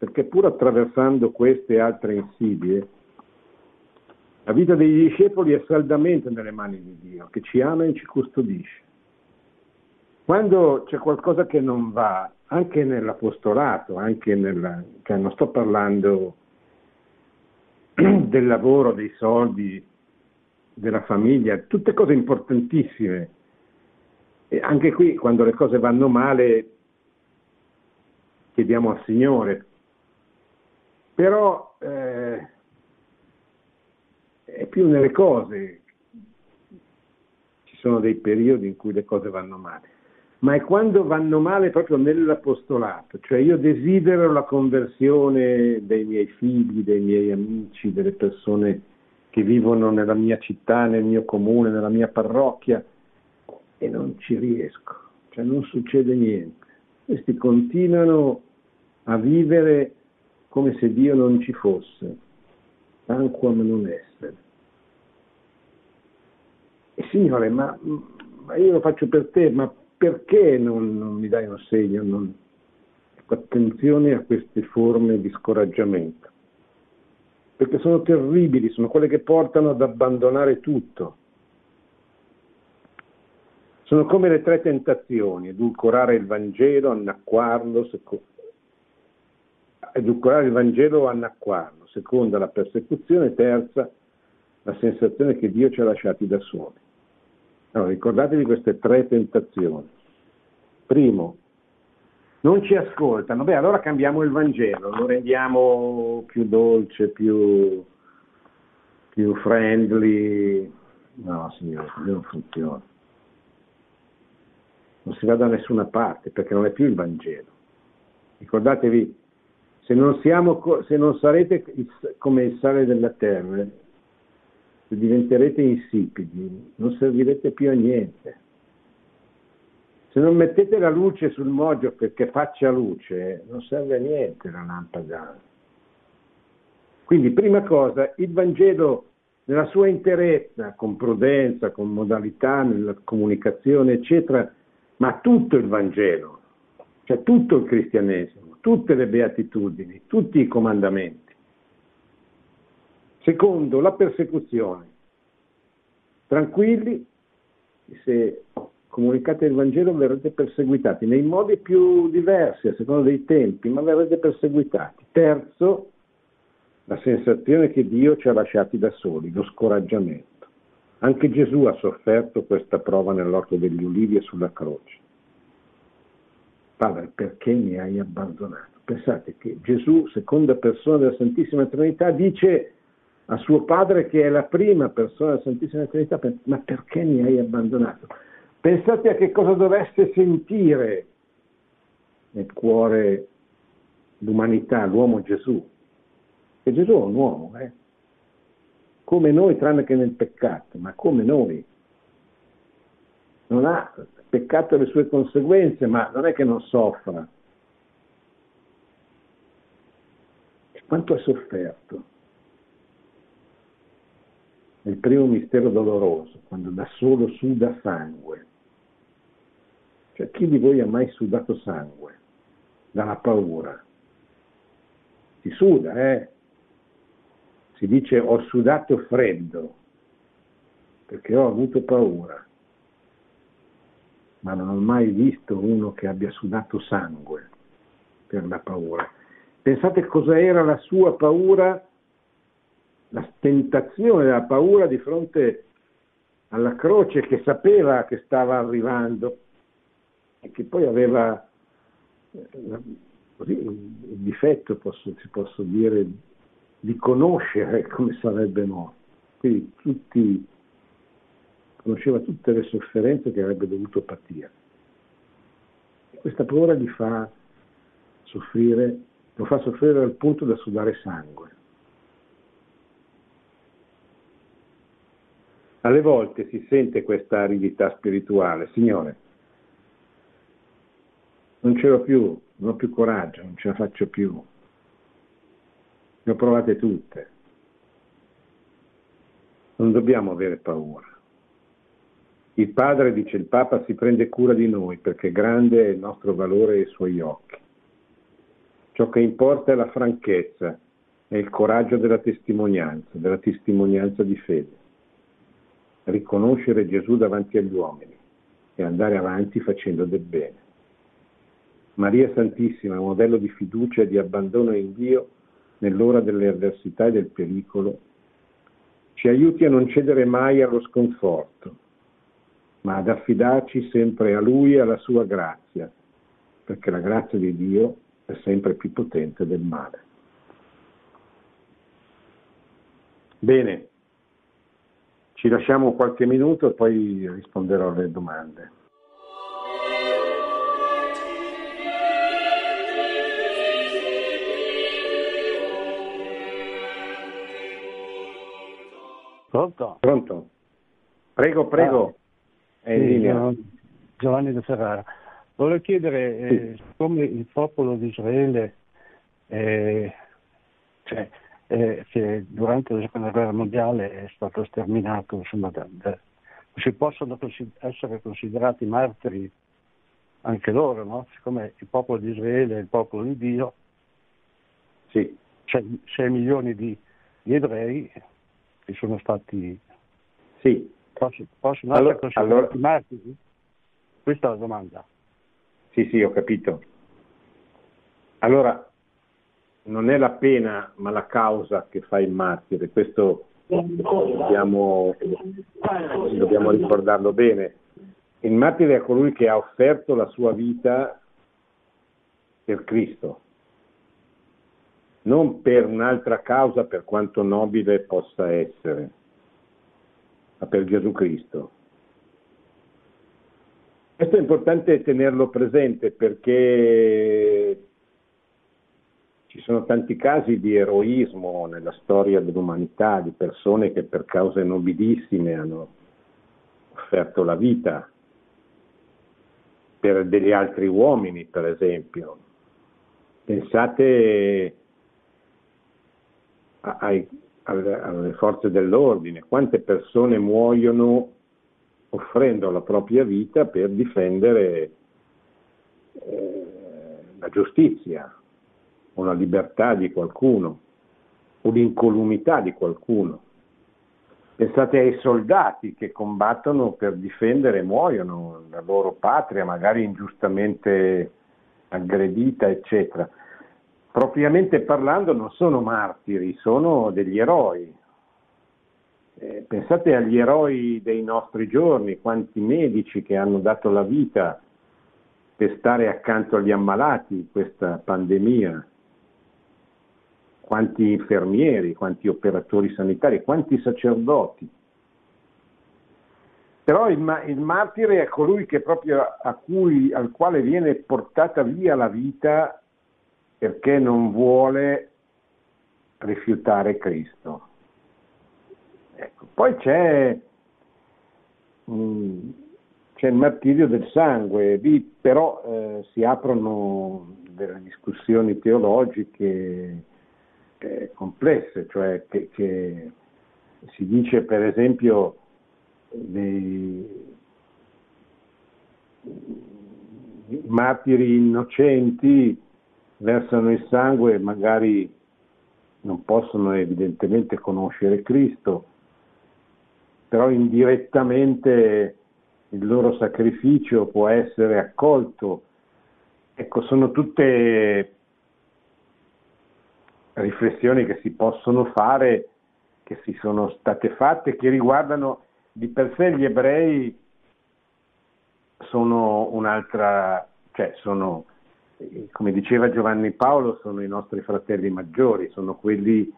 perché pur attraversando queste altre insidie, la vita degli discepoli è saldamente nelle mani di Dio, che ci ama e ci custodisce. Quando c'è qualcosa che non va, anche nell'apostolato, anche nella, cioè non sto parlando del lavoro, dei soldi, della famiglia, tutte cose importantissime. E anche qui, quando le cose vanno male, chiediamo al Signore. Però eh, è più nelle cose. Ci sono dei periodi in cui le cose vanno male ma è quando vanno male proprio nell'apostolato, cioè io desidero la conversione dei miei figli, dei miei amici, delle persone che vivono nella mia città, nel mio comune, nella mia parrocchia e non ci riesco, cioè non succede niente. Questi continuano a vivere come se Dio non ci fosse, tanquam non essere. E Signore, ma, ma io lo faccio per te, ma perché non, non mi dai un segno? Non... Attenzione a queste forme di scoraggiamento, perché sono terribili, sono quelle che portano ad abbandonare tutto. Sono come le tre tentazioni, edulcorare il Vangelo, annacquarlo, edulcorare il Vangelo o annacquarlo, seconda la persecuzione, terza la sensazione che Dio ci ha lasciati da soli. Allora, ricordatevi queste tre tentazioni. Primo, non ci ascoltano, beh allora cambiamo il Vangelo, lo rendiamo più dolce, più, più friendly. No, signore, non funziona. Non si va da nessuna parte perché non è più il Vangelo. Ricordatevi, se non, siamo, se non sarete come il sale della terra, diventerete insipidi, non servirete più a niente. Se non mettete la luce sul moggio perché faccia luce, non serve a niente la lampada. Quindi, prima cosa, il Vangelo nella sua interezza, con prudenza, con modalità, nella comunicazione, eccetera, ma tutto il Vangelo, cioè tutto il cristianesimo, tutte le beatitudini, tutti i comandamenti. Secondo, la persecuzione. Tranquilli, se comunicate il Vangelo verrete perseguitati nei modi più diversi a seconda dei tempi, ma verrete perseguitati. Terzo, la sensazione che Dio ci ha lasciati da soli, lo scoraggiamento. Anche Gesù ha sofferto questa prova nell'orto degli ulivi e sulla croce. Padre, perché mi hai abbandonato? Pensate che Gesù, seconda persona della Santissima Trinità, dice a suo padre che è la prima persona della Santissima Trinità, ma perché mi hai abbandonato? Pensate a che cosa dovesse sentire nel cuore l'umanità, l'uomo Gesù. E Gesù è un uomo, eh? come noi, tranne che nel peccato, ma come noi. Non ha peccato le sue conseguenze, ma non è che non soffra. Quanto ha sofferto? nel primo mistero doloroso, quando da solo suda sangue. Cioè, chi di voi ha mai sudato sangue? Dalla paura. Si suda, eh? Si dice ho sudato freddo, perché ho avuto paura. Ma non ho mai visto uno che abbia sudato sangue per la paura. Pensate cosa era la sua paura la tentazione, la paura di fronte alla croce che sapeva che stava arrivando e che poi aveva eh, così, il difetto, posso, si posso dire, di conoscere come sarebbe morto. Quindi tutti, conosceva tutte le sofferenze che avrebbe dovuto patire. E questa paura gli fa soffrire, lo fa soffrire al punto da sudare sangue. Alle volte si sente questa aridità spirituale, Signore, non ce l'ho più, non ho più coraggio, non ce la faccio più. Le ho provate tutte. Non dobbiamo avere paura. Il Padre, dice il Papa, si prende cura di noi perché grande è il nostro valore ai suoi occhi. Ciò che importa è la franchezza, è il coraggio della testimonianza, della testimonianza di fede riconoscere Gesù davanti agli uomini e andare avanti facendo del bene. Maria Santissima, modello di fiducia e di abbandono in Dio nell'ora delle avversità e del pericolo, ci aiuti a non cedere mai allo sconforto, ma ad affidarci sempre a Lui e alla sua grazia, perché la grazia di Dio è sempre più potente del male. Bene, ci lasciamo qualche minuto e poi risponderò alle domande. Pronto? Pronto? Prego, prego. Ah, sì, Giovanni da Ferrara. Volevo chiedere, eh, sì. eh, come il popolo di Israele eh, cioè, eh, che durante la seconda guerra mondiale è stato sterminato, insomma, da, da, si possono essere considerati martiri anche loro, no? siccome il popolo di Israele è il popolo di Dio, sì. c'è 6 milioni di, di, ebrei che sono stati... Sì. Possono, possono allora, essere considerati allora, martiri? Questa è la domanda. Sì, sì, ho capito. Allora, non è la pena ma la causa che fa il martire, questo dobbiamo, dobbiamo ricordarlo bene. Il martire è colui che ha offerto la sua vita per Cristo, non per un'altra causa per quanto nobile possa essere, ma per Gesù Cristo. Questo è importante tenerlo presente perché ci sono tanti casi di eroismo nella storia dell'umanità, di persone che per cause nobilissime hanno offerto la vita per degli altri uomini, per esempio. Pensate ai, alle, alle forze dell'ordine, quante persone muoiono offrendo la propria vita per difendere eh, la giustizia, o la libertà di qualcuno o l'incolumità di qualcuno. Pensate ai soldati che combattono per difendere e muoiono la loro patria, magari ingiustamente aggredita, eccetera. Propriamente parlando non sono martiri, sono degli eroi. Eh, pensate agli eroi dei nostri giorni, quanti medici che hanno dato la vita per stare accanto agli ammalati in questa pandemia, quanti infermieri, quanti operatori sanitari, quanti sacerdoti. Però il, il martire è colui proprio cui, al quale viene portata via la vita perché non vuole rifiutare Cristo. Ecco. Poi c'è, mh, c'è, il martirio del sangue, lì però eh, si aprono delle discussioni teologiche eh, complesse, cioè che, che, si dice per esempio dei martiri innocenti versano il sangue magari non possono evidentemente conoscere Cristo, però indirettamente il loro sacrificio può essere accolto. Ecco, sono tutte riflessioni che si possono fare, che si sono state fatte, che riguardano di per sé gli ebrei sono un'altra, cioè sono, come diceva Giovanni Paolo, sono i nostri fratelli maggiori, sono quelli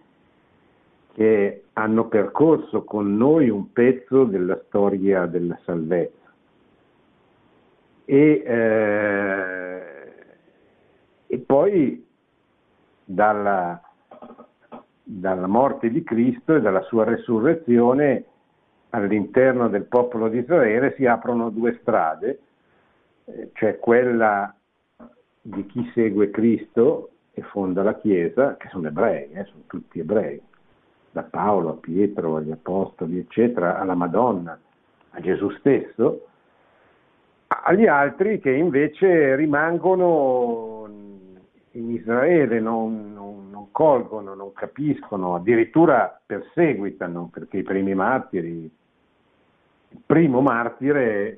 che hanno percorso con noi un pezzo della storia della salvezza. E, eh, e poi dalla, dalla morte di Cristo e dalla sua resurrezione all'interno del popolo di Israele si aprono due strade, cioè quella di chi segue Cristo e fonda la Chiesa, che sono ebrei, eh, sono tutti ebrei, da Paolo a Pietro agli Apostoli, eccetera, alla Madonna, a Gesù stesso, agli altri che invece rimangono in Israele, non, non, non, colgono, non capiscono, addirittura perseguitano, perché i primi martiri, il primo martire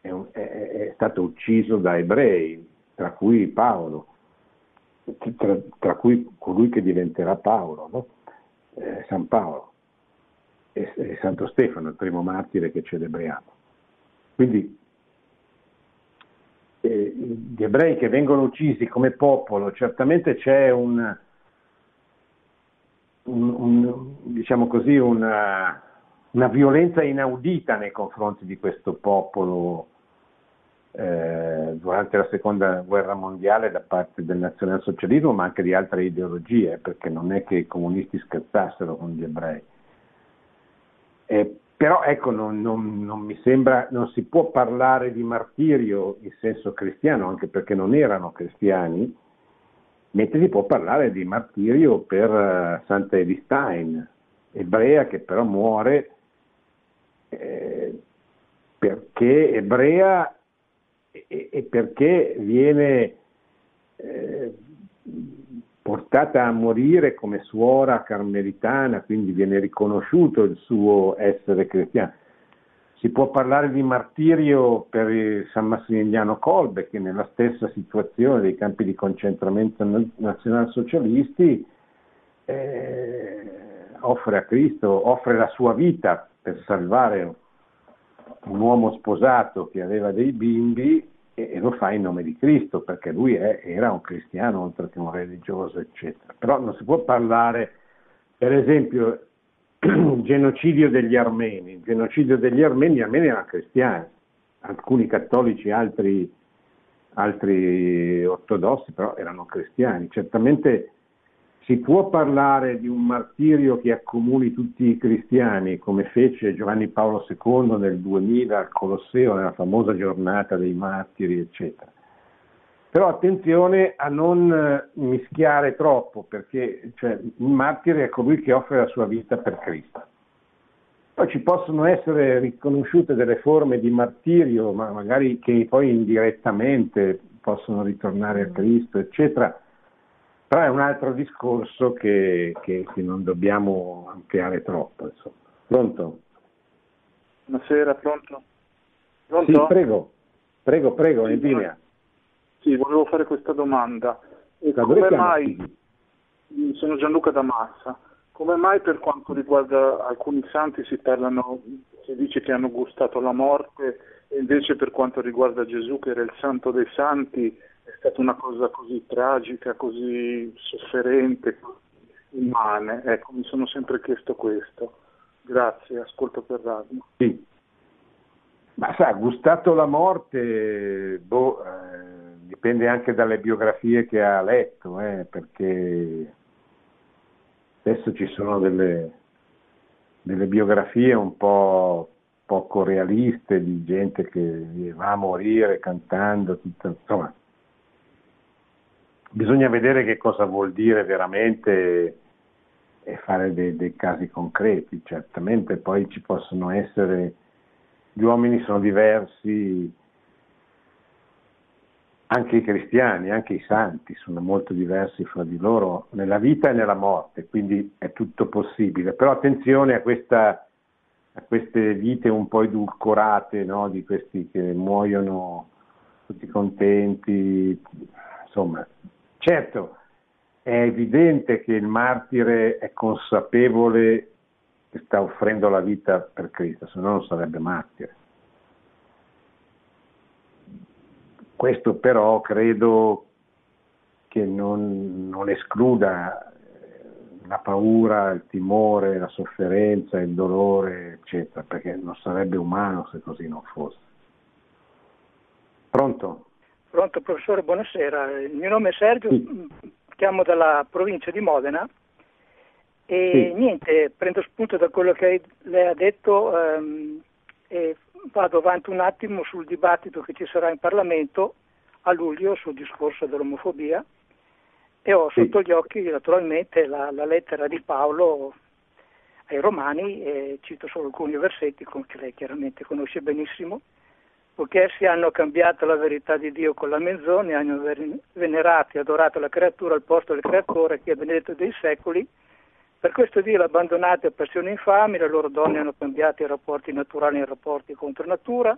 è, un, è, è stato ucciso da ebrei, tra cui Paolo, tra, tra cui colui che diventerà Paolo, no? eh, San Paolo e, e Santo Stefano, il primo martire che celebriamo. Quindi eh, gli ebrei che vengono uccisi come popolo, certamente c'è un, un, un diciamo così, una, una, violenza inaudita nei confronti di questo popolo eh, durante la seconda guerra mondiale da parte del nazionalsocialismo, ma anche di altre ideologie, perché non è che i comunisti scherzassero con gli ebrei. Eh, però ecco, non, non, non, mi sembra, non si può parlare di martirio in senso cristiano, anche perché non erano cristiani, mentre si può parlare di martirio per uh, Santa Edith Stein, ebrea che però muore eh, perché ebrea e, e perché viene eh, portata a morire come suora carmelitana, quindi viene riconosciuto il suo essere cristiano. si può parlare di martirio per San Massimiliano Kolbe che nella stessa situazione dei campi di concentramento nazionalsocialisti eh, offre a Cristo, offre la sua vita per salvare un uomo sposato che aveva dei bimbi e, e lo fa in nome di Cristo perché lui è, era un cristiano oltre che un religioso eccetera. Però non si può parlare per esempio genocidio degli armeni, il genocidio degli armeni, gli armeni erano cristiani, alcuni cattolici, altri, altri ortodossi, però erano cristiani. Certamente si può parlare di un martirio che accomuni tutti i cristiani, come fece Giovanni Paolo II nel 2000 al Colosseo, nella famosa giornata dei martiri, eccetera. Però attenzione a non eh, mischiare troppo, perché cioè, il martire è colui che offre la sua vita per Cristo. Poi ci possono essere riconosciute delle forme di martirio, ma magari che poi indirettamente possono ritornare a Cristo, eccetera. Però è un altro discorso che, che, che non dobbiamo ampliare troppo. Insomma. Pronto? Buonasera, pronto? Pronto? Sì, prego, prego, prego, in linea. Sì, volevo fare questa domanda. Come mai, sono Gianluca da Massa, come mai per quanto riguarda alcuni santi si parlano, si dice che hanno gustato la morte e invece per quanto riguarda Gesù che era il santo dei santi è stata una cosa così tragica, così sofferente, immane? Ecco, mi sono sempre chiesto questo. Grazie, ascolto per radio. Sì. Ma sa, gustato la morte, boh, eh dipende anche dalle biografie che ha letto, eh, perché spesso ci sono delle, delle biografie un po' poco realiste di gente che va a morire cantando, tutto, insomma, bisogna vedere che cosa vuol dire veramente e fare dei, dei, casi concreti. Certamente poi ci possono essere, gli uomini sono diversi, anche i cristiani, anche i santi sono molto diversi fra di loro nella vita e nella morte, quindi è tutto possibile. Però attenzione a, questa, a queste vite un po' edulcorate no? di questi che muoiono tutti contenti, insomma, certo è evidente che il martire è consapevole che sta offrendo la vita per Cristo, se no non sarebbe martire. Questo però credo che non, non escluda eh, la paura, il timore, la sofferenza, il dolore, eccetera, perché non sarebbe umano se così non fosse. Pronto? Pronto professore, buonasera. Il mio nome è Sergio, sì. chiamo dalla provincia di Modena e sì. niente, prendo spunto da quello che lei ha detto ehm, e vado avanti un attimo sul dibattito che ci sarà in Parlamento a luglio sul discorso dell'omofobia e ho sì. sotto gli occhi naturalmente la, la, lettera di Paolo ai Romani e cito solo alcuni versetti che lei chiaramente conosce benissimo poiché essi hanno cambiato la verità di Dio con la menzogna, hanno venerato e adorato la creatura al posto del creatore che è benedetto dei secoli per questo Dio l'ha abbandonato a passioni infami, le loro donne hanno cambiato i rapporti naturali in rapporti contro natura,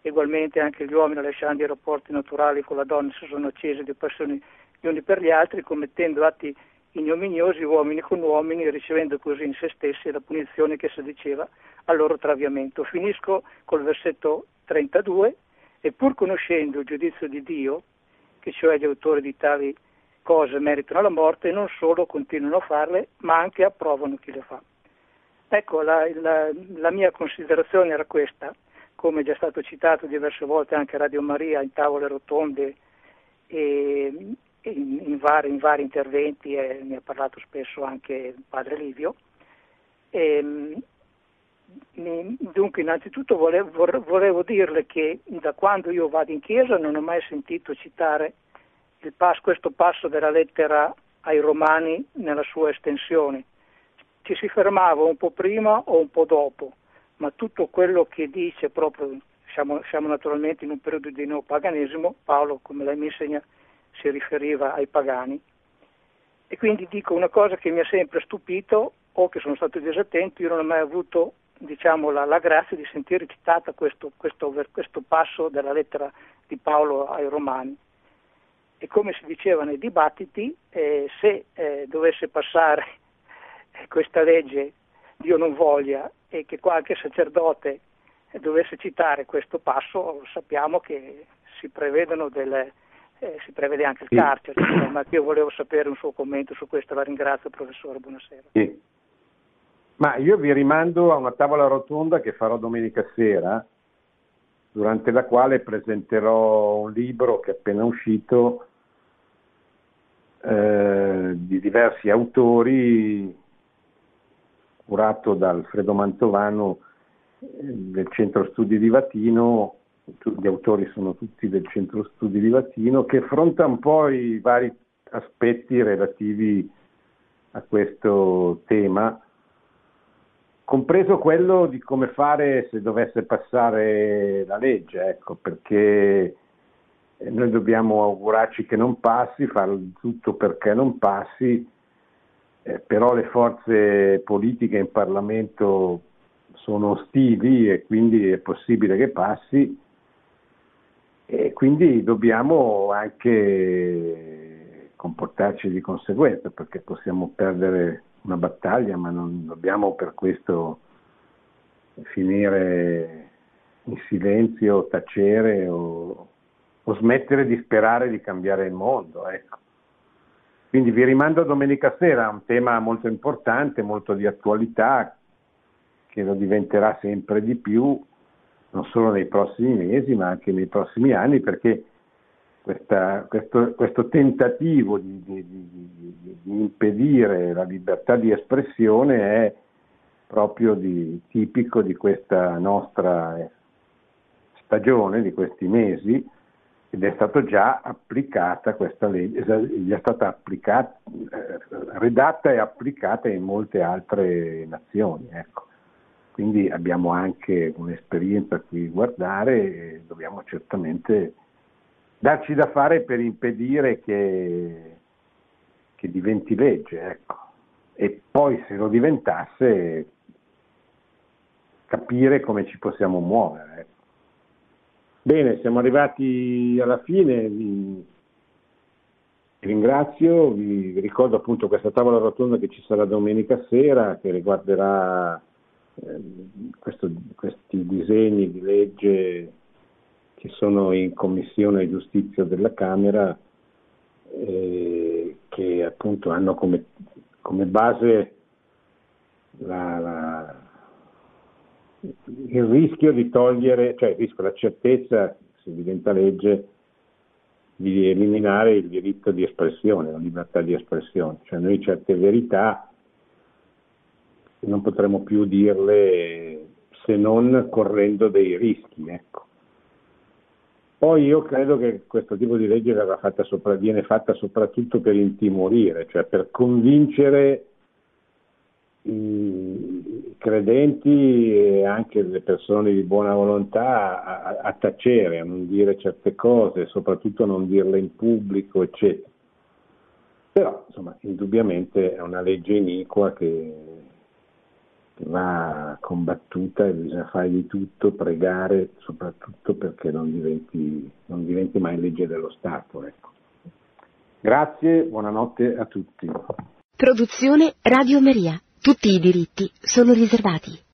ugualmente anche gli uomini lasciando i rapporti naturali con la donna si sono accesi di passioni gli uni per gli altri, commettendo atti ignominiosi uomini con uomini, ricevendo così in se stessi la punizione che si diceva al loro traviamento. Finisco col versetto 32, e pur conoscendo il giudizio di Dio, che cioè gli autori di tali cose meritano la morte non solo continuano a farle, ma anche approvano chi le fa. Ecco, la, la, la mia considerazione era questa, come già stato citato diverse volte anche a Radio Maria in tavole rotonde e in, in, vari, in vari, interventi, e ne ha parlato spesso anche il padre Livio. E, dunque, innanzitutto volevo, volevo dirle che da quando io vado in chiesa non ho mai sentito citare passo, questo passo della lettera ai Romani nella sua estensione. Ci si fermava un po' prima o un po' dopo, ma tutto quello che dice proprio, siamo, siamo naturalmente in un periodo di neopaganesimo, Paolo, come lei mi insegna, si riferiva ai pagani. E quindi dico una cosa che mi ha sempre stupito o che sono stato disattento, io non ho mai avuto diciamo, la, la, grazia di sentire citata questo, questo, questo passo della lettera di Paolo ai Romani. E come si diceva nei dibattiti, eh, se eh, dovesse passare questa legge, Dio non voglia, e che qualche sacerdote dovesse citare questo passo, sappiamo che si prevedono delle, eh, si prevede anche il sì. carcere, ma io volevo sapere un suo commento su questo, la ringrazio professore, buonasera. Sì. Ma io vi rimando a una tavola rotonda che farò domenica sera, durante la quale presenterò un libro che è appena uscito eh, di diversi autori, curato da Alfredo Mantovano eh, del Centro Studi di Vatino, gli autori sono tutti del Centro Studi di Vatino, che affronta un po' i vari aspetti relativi a questo tema, compreso quello di come fare se dovesse passare la legge, ecco, perché noi dobbiamo augurarci che non passi, fare tutto perché non passi, eh, però le forze politiche in Parlamento sono ostili e quindi è possibile che passi e quindi dobbiamo anche comportarci di conseguenza perché possiamo perdere una battaglia ma non dobbiamo per questo finire in silenzio, tacere o, o smettere di sperare di cambiare il mondo. Ecco. Quindi vi rimando a domenica sera, un tema molto importante, molto di attualità, che lo diventerà sempre di più, non solo nei prossimi mesi, ma anche nei prossimi anni, perché questa, questo, questo, tentativo di, di, di, di, impedire la libertà di espressione è proprio tipico di questa nostra stagione, di questi mesi, ed è stata già applicata questa legge, è stata applicata, eh, redatta e applicata in molte altre nazioni. Ecco. Quindi abbiamo anche un'esperienza a cui guardare e dobbiamo certamente darci da fare per impedire che, che diventi legge. Ecco. E poi se lo diventasse capire come ci possiamo muovere. Bene, siamo arrivati alla fine, vi ringrazio, vi ricordo appunto questa tavola rotonda che ci sarà domenica sera che riguarderà eh, questo, questi disegni di legge che sono in Commissione Giustizia della Camera eh, che appunto hanno come, come base la, la il rischio di togliere, cioè il rischio, la certezza, se diventa legge, di eliminare il diritto di espressione, la libertà di espressione. Cioè noi certe verità non potremo più dirle se non correndo dei rischi. Ecco. Poi io credo che questo tipo di legge fatta sopra, viene fatta soprattutto per intimorire, cioè per convincere i credenti e anche le persone di buona volontà a, a, tacere, a non dire certe cose, soprattutto a non dirle in pubblico, eccetera. Però, insomma, indubbiamente è una legge iniqua che, che va combattuta e bisogna fare di tutto, pregare, soprattutto perché non diventi, non diventi mai legge dello Stato. Ecco. Grazie, buonanotte a tutti. Produzione Radio Maria. Tutti i diritti sono riservati.